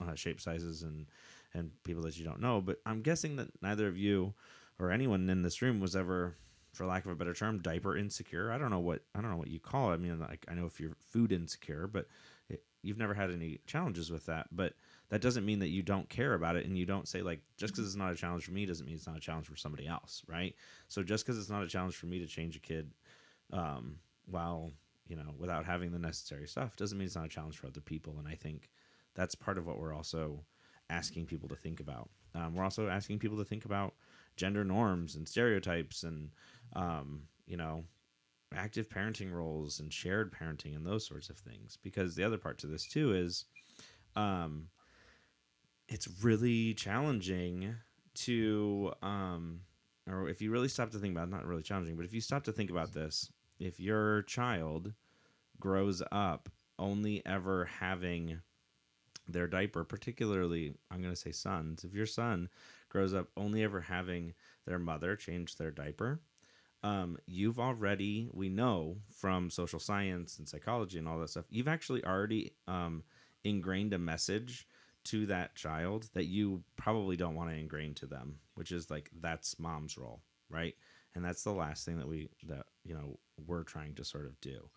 uh, shape sizes and and people that you don't know. But I'm guessing that neither of you or anyone in this room was ever, for lack of a better term, diaper insecure. I don't know what I don't know what you call it. I mean, like I know if you're food insecure, but it, you've never had any challenges with that. But that doesn't mean that you don't care about it and you don't say like just because it's not a challenge for me doesn't mean it's not a challenge for somebody else, right? So just because it's not a challenge for me to change a kid, um, while you know without having the necessary stuff doesn't mean it's not a challenge for other people. And I think that's part of what we're also asking people to think about. Um, we're also asking people to think about gender norms and stereotypes and um, you know active parenting roles and shared parenting and those sorts of things because the other part to this too is um, it's really challenging to um, or if you really stop to think about it, not really challenging but if you stop to think about this if your child grows up only ever having their diaper, particularly, I'm going to say sons, if your son grows up only ever having their mother change their diaper, um, you've already, we know from social science and psychology and all that stuff, you've actually already um, ingrained a message to that child that you probably don't want to ingrain to them, which is like that's mom's role, right? And that's the last thing that we that you know we're trying to sort of do.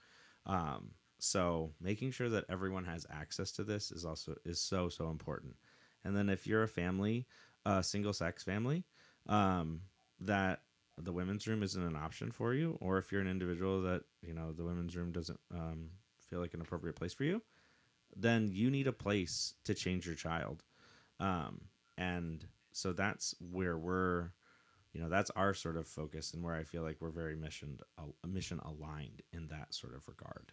Um, so making sure that everyone has access to this is also is so so important. And then if you're a family, a single sex family, um, that the women's room isn't an option for you, or if you're an individual that you know the women's room doesn't um, feel like an appropriate place for you, then you need a place to change your child. Um, and so that's where we're, you know, that's our sort of focus and where I feel like we're very mission mission aligned in that sort of regard.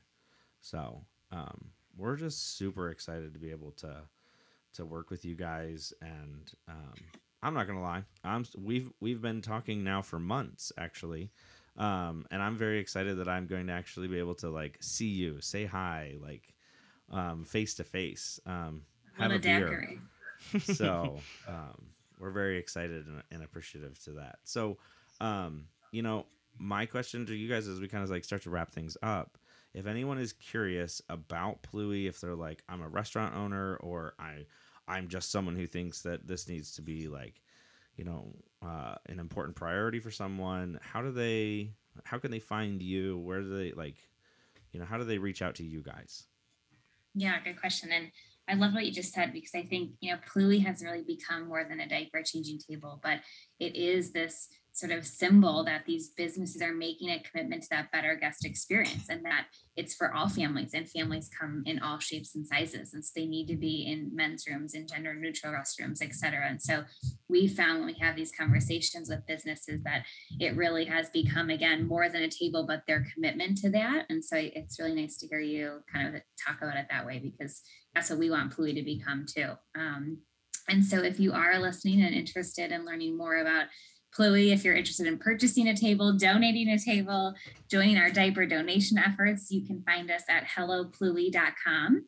So um, we're just super excited to be able to to work with you guys, and um, I'm not gonna lie, I'm we've we've been talking now for months actually. Um, and I'm very excited that I'm going to actually be able to like see you, say hi, like um, face to face, um, have a, a beer. so um, we're very excited and, and, appreciative to that. So, um, you know, my question to you guys as we kind of like start to wrap things up if anyone is curious about Pluie, if they're like, I'm a restaurant owner or I I'm just someone who thinks that this needs to be like, you know, uh, an important priority for someone, how do they how can they find you? Where do they like, you know, how do they reach out to you guys? Yeah, good question. And I love what you just said because I think, you know, Pluie has really become more than a diaper changing table, but it is this sort of symbol that these businesses are making a commitment to that better guest experience and that it's for all families and families come in all shapes and sizes. And so they need to be in men's rooms in gender neutral restrooms et cetera. And so we found when we have these conversations with businesses that it really has become again more than a table but their commitment to that. And so it's really nice to hear you kind of talk about it that way because that's what we want Pluie to become too. Um, and so if you are listening and interested in learning more about Pluie, if you're interested in purchasing a table, donating a table, joining our diaper donation efforts, you can find us at hellopluie.com.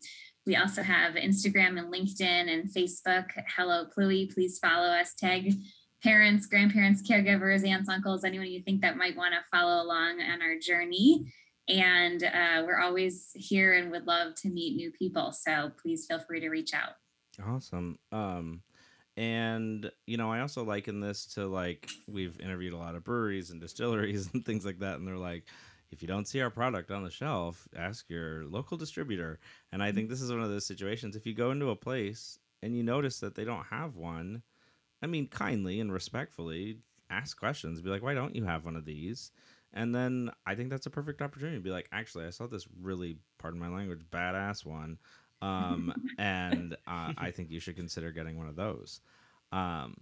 We also have Instagram and LinkedIn and Facebook. Hello Pluie. Please follow us. Tag parents, grandparents, caregivers, aunts, uncles, anyone you think that might want to follow along on our journey. And uh, we're always here and would love to meet new people. So please feel free to reach out. Awesome. Um, and you know i also liken this to like we've interviewed a lot of breweries and distilleries and things like that and they're like if you don't see our product on the shelf ask your local distributor. And i think mm-hmm. this is one of those situations if you go into a place and you notice that they don't have one i mean kindly and respectfully ask questions be like why don't you have one of these? And then i think that's a perfect opportunity to be like actually i saw this really pardon my language badass one um, and uh, I think you should consider getting one of those. Um,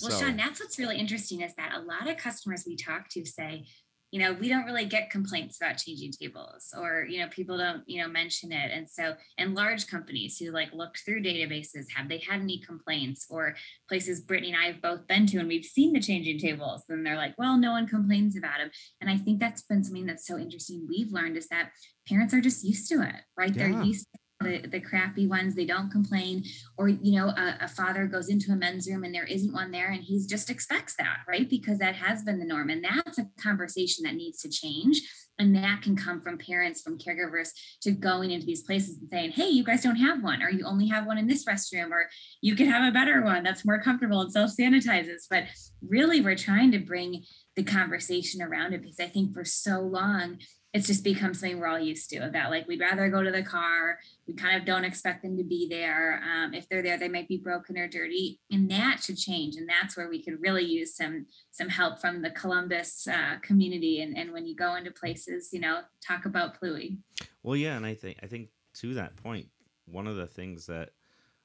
well, so, Shaun, that's what's really interesting is that a lot of customers we talk to say, you know, we don't really get complaints about changing tables or, you know, people don't, you know, mention it. And so, and large companies who like looked through databases, have they had any complaints or places Brittany and I have both been to and we've seen the changing tables and they're like, well, no one complains about them. And I think that's been something that's so interesting we've learned is that parents are just used to it, right? Yeah. They're used to the, the crappy ones they don't complain. Or you know a, a, father goes into a men's room and there isn't one there and he just expects that right? Because that has been the norm and that's a conversation that needs to change. And that can come from parents from caregivers to going into these places and saying hey you guys don't have one or you only have one in this restroom or you could have a better one that's more comfortable and self sanitizes but really we're trying to bring the conversation around it because i think for so long it's just become something we're all used to that like we'd rather go to the car. We kind of don't expect them to be there. Um, if they're there they might be broken or dirty and that should change and that's where we could really use some some help from the columbus uh, community and, and when you go into places you know talk about pluie well yeah and i think i think to that point one of the things that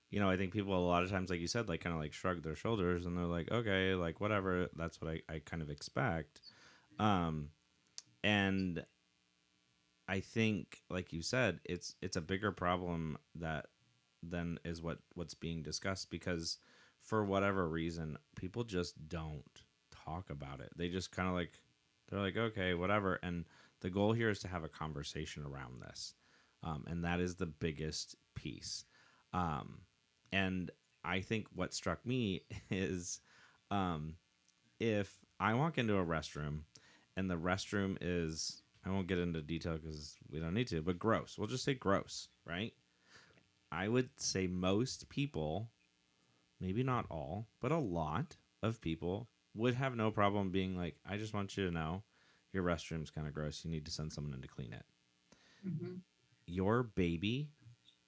you know i think people a lot of times like you said like kind of like shrug their shoulders and they're like okay like whatever that's what i, I kind of expect. Um and I think, like you said, it's it's a bigger problem that than is what what's being discussed because for whatever reason, people just don't talk about it. They just kind of like they're like, okay, whatever. And the goal here is to have a conversation around this, um, and that is the biggest piece. Um, and I think what struck me is um, if I walk into a restroom and the restroom is I won't get into detail because we don't need to, but gross. We'll just say gross, right? I would say most people, maybe not all, but a lot of people would have no problem being like, I just want you to know your restroom's kind of gross. You need to send someone in to clean it. Mm-hmm. Your baby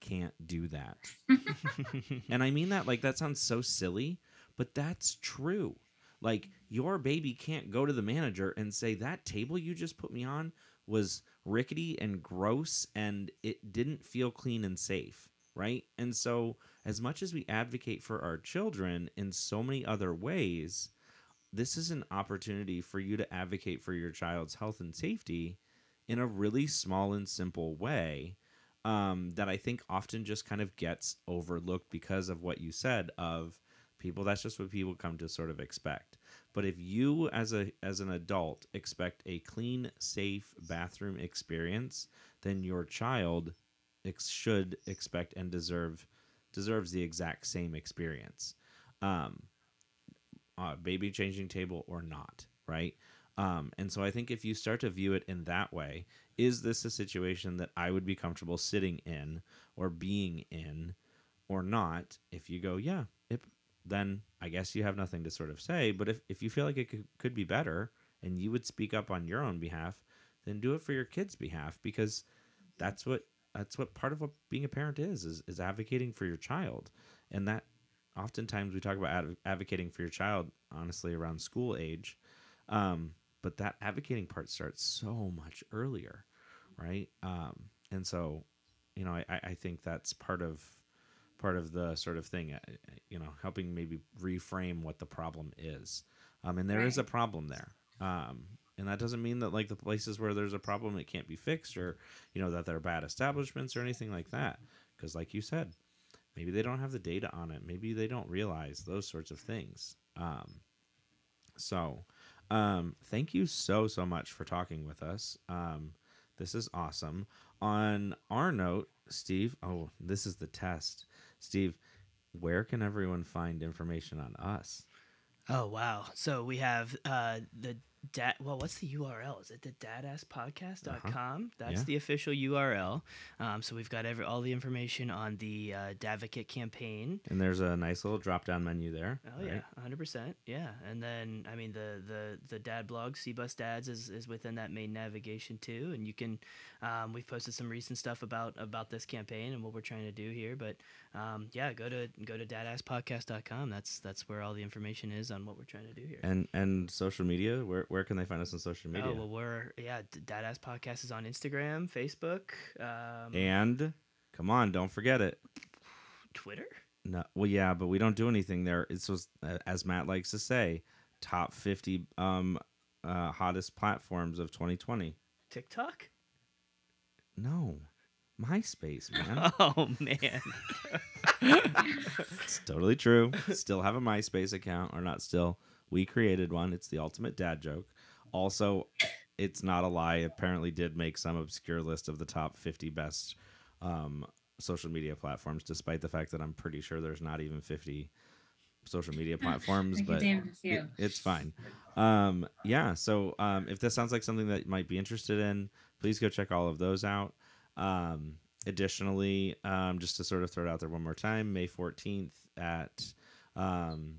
can't do that. and I mean that like that sounds so silly, but that's true. Like your baby can't go to the manager and say that table you just put me on was rickety and gross and it didn't feel clean and safe, right? And so as much as we advocate for our children in so many other ways, this is an opportunity for you to advocate for your child's health and safety in a really small and simple way um, that I think often just kind of gets overlooked because of what you said of people that's just what people come to sort of expect. But if you as a as an adult expect a clean safe bathroom experience then your child ex- should expect and deserve deserves the exact same experience. Um uh, baby changing table or not right? Um, and so I think if you start to view it in that way, is this a situation that I would be comfortable sitting in or being in or not? If you go, yeah, it, then I guess you have nothing to sort of say. But if, if you feel like it could, could be better and you would speak up on your own behalf, then do it for your kids' behalf because that's what that's what part of what being a parent is is, is advocating for your child. And that oftentimes we talk about adv- advocating for your child honestly around school age. Um, but that advocating part starts so much earlier right? Um, and so you know I, I think that's part of part of the sort of thing, uh, you know, helping maybe reframe what the problem is. Um, and there right. is a problem there. Um, and that doesn't mean that like the places where there's a problem it can't be fixed or you know that they're bad establishments or anything like that because like you said maybe they don't have the data on it maybe they don't realize those sorts of things um, so um, thank you so so much for talking with us um, this is awesome on our note steve oh this is the test Steve, where can everyone find information on us? Oh wow! So we have uh, the dad well what's the url is it the dadasspodcast.com uh-huh. that's yeah. the official url um, so we've got every all the information on the uh, dadvocate campaign. And there's a nice little drop down menu there oh right? yeah 100% yeah and then i mean the the the dad blog cbus dads is, is within that main navigation too and you can um, we've posted some recent stuff about about this campaign and what we're trying to do here but um, yeah go to go to dadasspodcast.com that's that's where all the information is on what we're trying to do here. And and social media where where can they find us on social media? Oh well, we're yeah, Dadass Podcast is on Instagram, Facebook, um, and come on, don't forget it, Twitter. No, well, yeah, but we don't do anything there. It's just, as Matt likes to say, top fifty um uh, hottest platforms of 2020. TikTok? No, MySpace, man. Oh man. it's totally true. Still have a MySpace account, or not still. We created one. It's the ultimate dad joke. Also, it's not a lie. Apparently, did make some obscure list of the top 50 best um, social media platforms, despite the fact that I'm pretty sure there's not even 50 social media platforms. But it- it's fine. Um, yeah. So um, if this sounds like something that you might be interested in, please go check all of those out. Um, additionally, um, just to sort of throw it out there one more time, May 14th at um,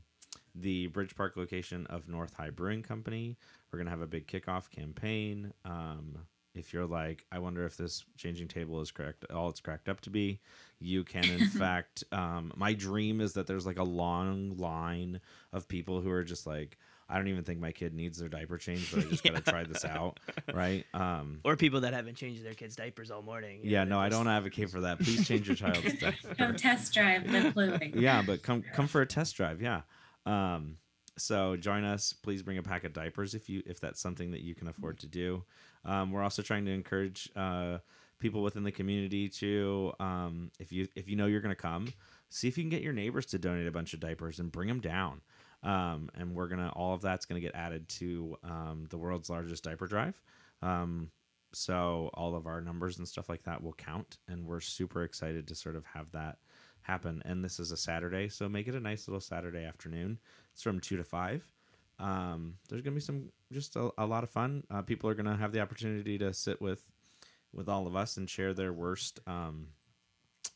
the Bridge Park location of North High Brewing Company, we're going to have a big kickoff campaign. Um, if you're like, I wonder if this changing table is correct, all it's cracked up to be, you can, in fact, um, my dream is that there's like a long line of people who are just like, I don't even think my kid needs their diaper changed, but I just got to try this out. Right. Um, Or people that haven't changed their kids' diapers all morning. yeah, know, no, I don't advocate for that. Please change your child's diaper. Come test drive the Pluie. yeah, but come come for a test drive. Yeah. Um, so join us. Please bring a pack of diapers if you if that's something that you can afford to do. Um, we're also trying to encourage uh, people within the community to um, if you if you know you're going to come, see if you can get your neighbors to donate a bunch of diapers and bring them down. Um, and we're gonna all of that's gonna get added to um, the world's largest diaper drive. Um, so all of our numbers and stuff like that will count, and we're super excited to sort of have that happen. And this is a Saturday, so make it a nice little Saturday afternoon. It's from two to five. Um, there's gonna be some just a, a lot of fun. Uh, people are gonna have the opportunity to sit with with all of us and share their worst um,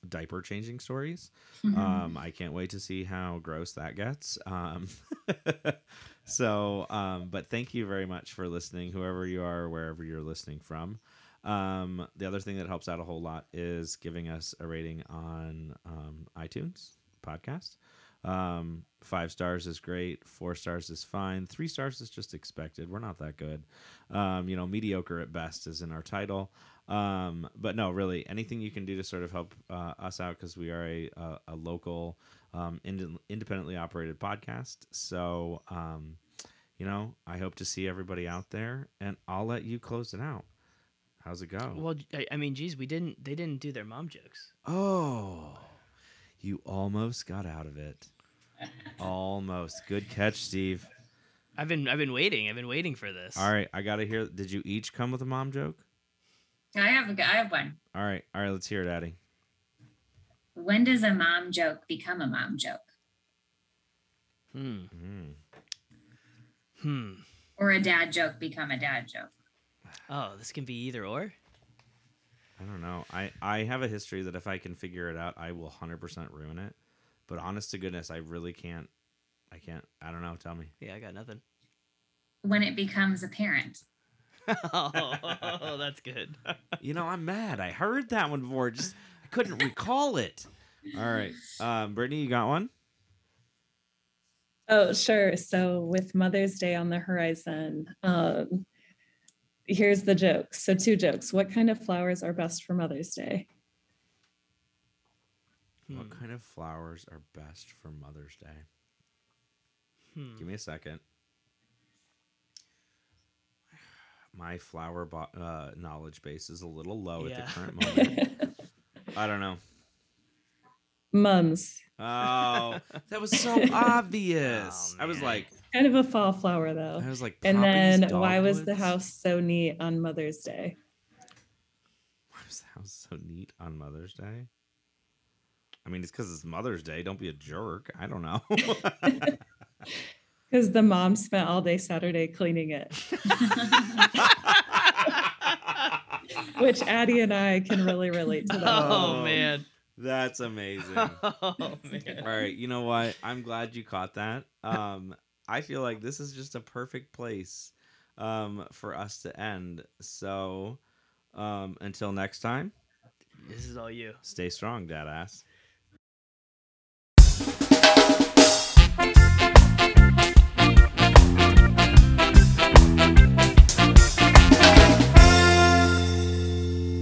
diaper changing stories. Um, I can't wait to see how gross that gets. Um, so, um, but thank you very much for listening, whoever you are, wherever you're listening from. Um, the other thing that helps out a whole lot is giving us a rating on um, iTunes podcast. Um, five stars is great. Four stars is fine. Three stars is just expected. We're not that good. Um, you know, mediocre at best is in our title. Um, but no, really, anything you can do to sort of help uh, us out because we are a, a, a local, um, ind- independently operated podcast. So, um, you know, I hope to see everybody out there, and I'll let you close it out. How's it go? Well, I, I mean, geez, we didn't. They didn't do their mom jokes. Oh, you almost got out of it. almost. Good catch, Steve. I've been. I've been waiting. I've been waiting for this. All right, I gotta hear. Did you each come with a mom joke? I have a g- I have one. All right, all right. Let's hear it, Addie. When does a mom joke become a mom joke? Hmm. Mm. Hmm. Or a dad joke become a dad joke? Oh, this can be either or. I don't know. I I have a history that if I can figure it out, I will hundred percent ruin it. But honest to goodness, I really can't. I can't. I don't know. Tell me. Yeah, I got nothing. When it becomes apparent. oh, that's good. You know, I'm mad. I heard that one before. Just I couldn't recall it. All right, um, Brittany, you got one? Oh, sure. So with Mother's Day on the horizon, um, here's the joke. So two jokes. What kind of flowers are best for Mother's Day? Hmm. What kind of flowers are best for Mother's Day? Hmm. Give me a second. My flower bo- uh, knowledge base is a little low Yeah. at the current moment. I don't know. Mums. Oh, that was so obvious. Oh, I was like, Kind of a fall flower though. I was like, And poppies, then why was the house so neat on Mother's Day? Why was the house so neat on Mother's Day? I mean, it's because it's Mother's Day. Don't be a jerk. I don't know. Because the mom spent all day Saturday cleaning it, which Addie and I can really relate to that. Oh Oh. man. That's amazing. Oh man. All right, you know what? I'm glad you caught that. Um, I feel like this is just a perfect place um, for us to end. So, um, until next time, This is all you. stay strong, dad ass.